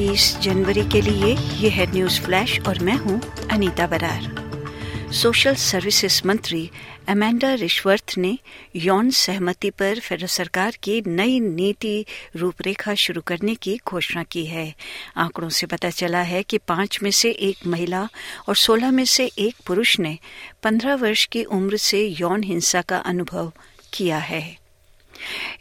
बीस जनवरी के लिए ये है न्यूज़ फ्लैश और मैं हूँ अनीता बरार। सोशल सर्विसेज़ मंत्री अमेंडा रिश्वर्थ ने यौन सहमति पर फेडरल सरकार की नई नीति रूपरेखा शुरू करने की घोषणा की है। आंकड़ों से पता चला है कि पाँच में से एक महिला और सोलह में से एक पुरुष ने पंद्रह वर्ष की उम्र से यौन हिंसा का अनुभव किया है।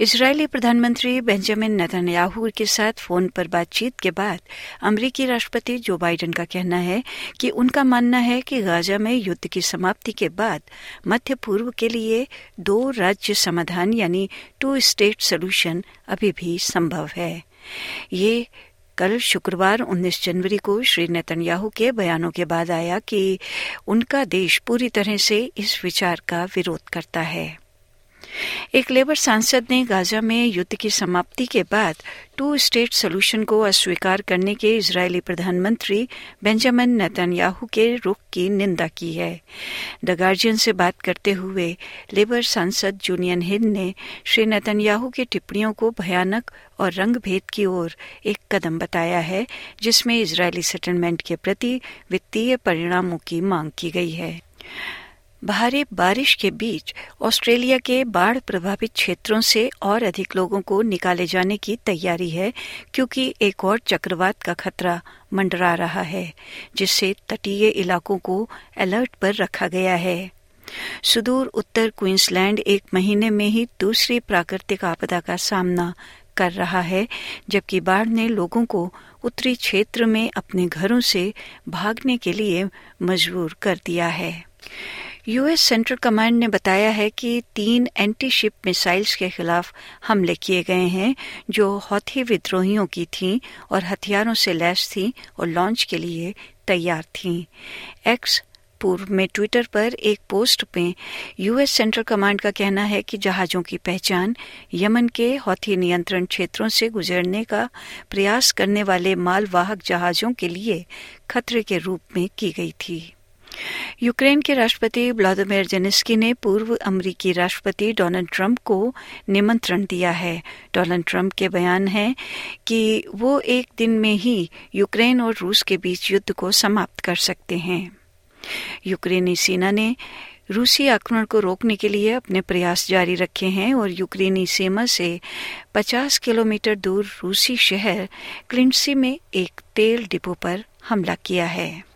इसराइली प्रधानमंत्री बेंजामिन नेतन्याहू के साथ फ़ोन पर बातचीत के बाद अमरीकी राष्ट्रपति जो बाइडेन का कहना है कि उनका मानना है कि गाजा में युद्ध की समाप्ति के बाद मध्य पूर्व के लिए दो राज्य समाधान यानी टू स्टेट सोल्यूशन अभी भी संभव है। ये कल शुक्रवार 19 जनवरी को श्री नेतन्याहू के बयानों के बाद आया कि उनका देश पूरी तरह से इस विचार का विरोध करता है। एक लेबर सांसद ने गाजा में युद्ध की समाप्ति के बाद टू स्टेट सोल्यूशन को अस्वीकार करने के इजरायली प्रधानमंत्री बेंजामिन नेतन्याहू के रुख की निंदा की है। द गार्जियन से बात करते हुए लेबर सांसद जूनियन हिंद ने श्री नेतन्याहू की टिप्पणियों को भयानक और रंग भेद की ओर एक कदम बताया है, जिसमें इजरायली सेटलमेंट के प्रति वित्तीय परिणामों की मांग की गई है। भारी बारिश के बीच ऑस्ट्रेलिया के बाढ़ प्रभावित क्षेत्रों से और अधिक लोगों को निकाले जाने की तैयारी है, क्योंकि एक और चक्रवात का खतरा मंडरा रहा है, जिससे तटीय इलाकों को अलर्ट पर रखा गया है। सुदूर उत्तर क्वींसलैंड एक महीने में ही दूसरी प्राकृतिक आपदा का सामना कर रहा है, जबकि बाढ़ ने लोगों को उत्तरी क्षेत्र में अपने घरों से भागने के लिए मजबूर कर दिया है। यूएस सेंट्रल कमांड ने बताया है कि तीन एंटी शिप मिसाइल्स के खिलाफ हमले किए गए हैं, जो हौथी विद्रोहियों की थीं और हथियारों से लैस थीं और लॉन्च के लिए तैयार थीं। एक्स पूर्व में ट्विटर पर एक पोस्ट में यूएस सेंट्रल कमांड का कहना है कि जहाजों की पहचान यमन के हौथी नियंत्रण क्षेत्रों से गुजरने का प्रयास करने वाले मालवाहक जहाजों के लिए खतरे के रूप में की गई थी। यूक्रेन के राष्ट्रपति व्लादिमीर जेनेस्की ने पूर्व अमरीकी राष्ट्रपति डोनाल्ड ट्रंप को निमंत्रण दिया है। डोनाल्ड ट्रंप के बयान है कि वो एक दिन में ही यूक्रेन और रूस के बीच युद्ध को समाप्त कर सकते हैं। यूक्रेनी सेना ने रूसी आक्रमण को रोकने के लिए अपने प्रयास जारी रखे हैं और यूक्रेनी सीमा से 50 किलोमीटर दूर रूसी शहर क्लिंसी में एक तेल डिपो पर हमला किया है।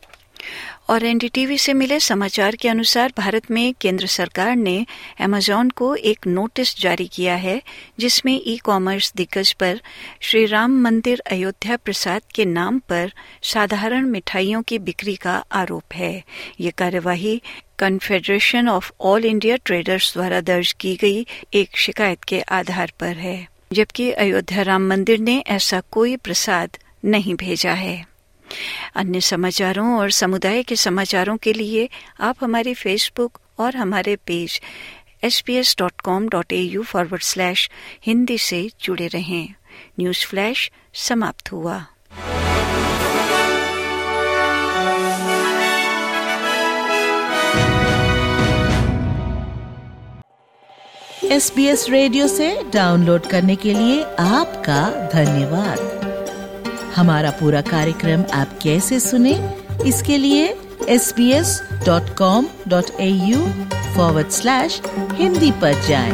और एनडीटीवी से मिले समाचार के अनुसार भारत में केंद्र सरकार ने अमेजॉन को एक नोटिस जारी किया है, जिसमें ई कॉमर्स दिग्गज पर श्री राम मंदिर अयोध्या प्रसाद के नाम पर साधारण मिठाइयों की बिक्री का आरोप है। ये कार्यवाही confederation of all India traders द्वारा दर्ज की गई एक शिकायत के आधार पर है, जबकि अयोध्या राम मंदिर ने ऐसा कोई प्रसाद नहीं भेजा है। अन्य समाचारों और समुदाय के समाचारों के लिए आप हमारे फेसबुक और हमारे page S P S dot com dot A U forward slash Hindi से जुड़े रहें। न्यूज़ फ्लैश समाप्त हुआ। एस बी एस रेडियो से डाउनलोड करने के लिए आपका धन्यवाद। हमारा पूरा कार्यक्रम आप कैसे सुने, इसके लिए S B S dot com dot A U forward slash Hindi पर जाएँ।